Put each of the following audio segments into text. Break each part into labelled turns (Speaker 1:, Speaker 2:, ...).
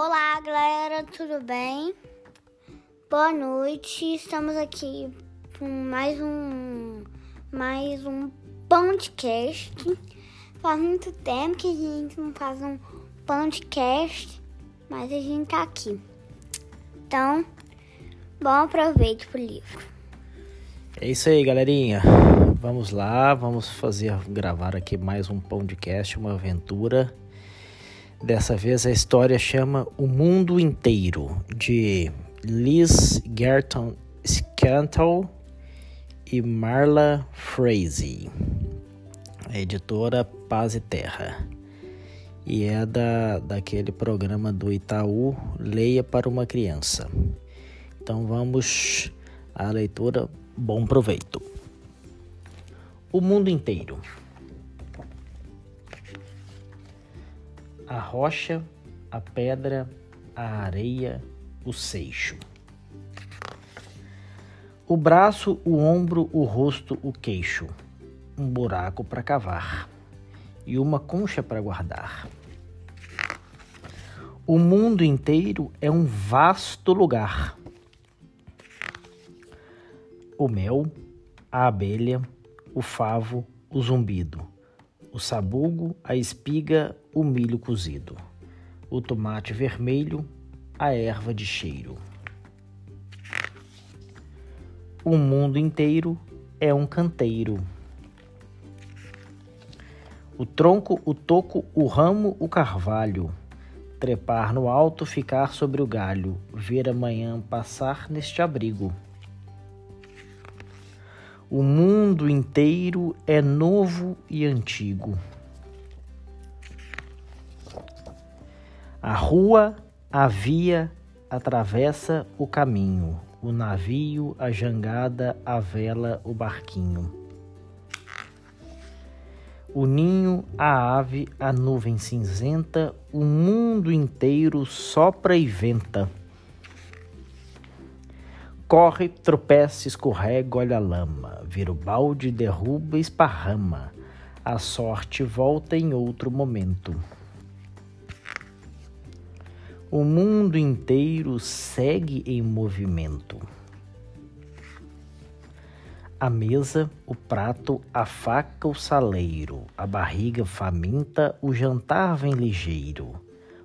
Speaker 1: Olá, galera, tudo bem? Boa noite. Estamos aqui com mais um mais um podcast. Faz muito tempo que a gente não faz um podcast, mas a gente tá aqui. Então, bom aproveito pro livro.
Speaker 2: É isso aí, galerinha. Vamos lá, vamos fazer gravar aqui mais um podcast, uma aventura. Dessa vez a história chama O Mundo Inteiro, de Liz Gerton Scantle e Marla Frazee. A editora Paz e Terra. E é da, daquele programa do Itaú Leia para uma Criança. Então vamos à leitura. Bom proveito. O mundo inteiro. A rocha, a pedra, a areia, o seixo. O braço, o ombro, o rosto, o queixo. Um buraco para cavar e uma concha para guardar. O mundo inteiro é um vasto lugar. O mel, a abelha, o favo, o zumbido, o sabugo, a espiga, o milho cozido, o tomate vermelho, a erva de cheiro. O mundo inteiro é um canteiro. O tronco, o toco, o ramo, o carvalho. Trepar no alto, ficar sobre o galho, ver amanhã passar neste abrigo. O mundo inteiro é novo e antigo. A rua, a via, atravessa o caminho, o navio, a jangada, a vela, o barquinho. O ninho, a ave, a nuvem cinzenta, o mundo inteiro sopra e venta. Corre, tropeça, escorrega, olha a lama, vira o balde, derruba, esparrama. A sorte volta em outro momento. O mundo inteiro segue em movimento. A mesa, o prato, a faca, o saleiro, a barriga faminta, o jantar vem ligeiro.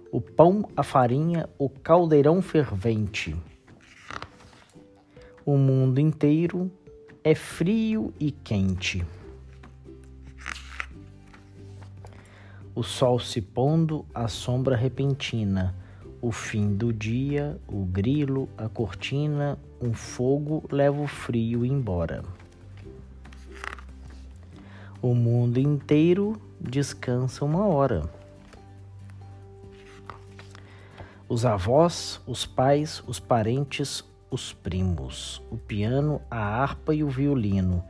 Speaker 2: O pão, a farinha, o caldeirão fervente. O mundo inteiro é frio e quente. O sol se pondo, a sombra repentina, o fim do dia, o grilo, a cortina, um fogo leva o frio embora. O mundo inteiro descansa uma hora. Os avós, os pais, os parentes, os primos, o piano, a harpa e o violino.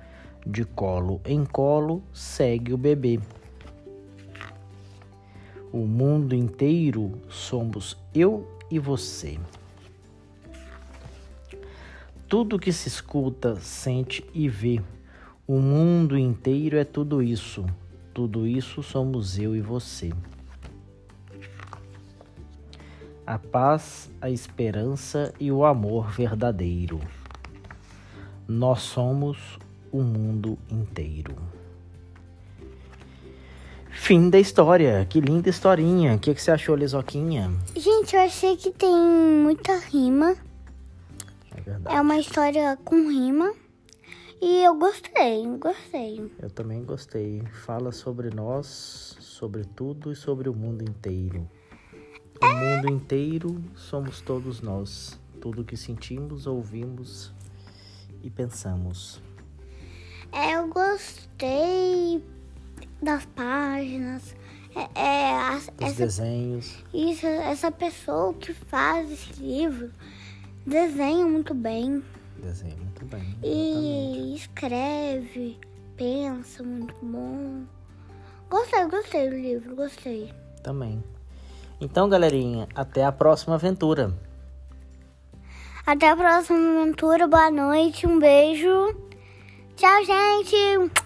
Speaker 2: De colo em colo segue o bebê. O mundo inteiro somos eu e você. Tudo que se escuta, sente e vê, o mundo inteiro é tudo isso. Tudo isso somos eu e você. A paz, a esperança e o amor verdadeiro. Nós somos o mundo inteiro. Fim da história. Que linda historinha. O que, que você achou, Lisoquinha?
Speaker 1: Gente, eu achei que tem muita rima.
Speaker 2: É verdade.
Speaker 1: É uma história com rima. E eu gostei, gostei.
Speaker 2: Eu também gostei. Fala sobre nós, sobre tudo e sobre o mundo inteiro. O mundo inteiro somos todos nós. Tudo que sentimos, ouvimos e pensamos.
Speaker 1: É, eu gostei das páginas. É, é, as-
Speaker 2: Os
Speaker 1: essa,
Speaker 2: desenhos.
Speaker 1: isso, essa pessoa que faz esse livro desenha muito bem.
Speaker 2: Desenho muito bem. Exatamente.
Speaker 1: E escreve, pensa muito bom. Gostei, gostei do livro, gostei.
Speaker 2: Também. Então, galerinha, até a próxima aventura.
Speaker 1: Até a próxima aventura, boa noite, um beijo. Tchau, gente!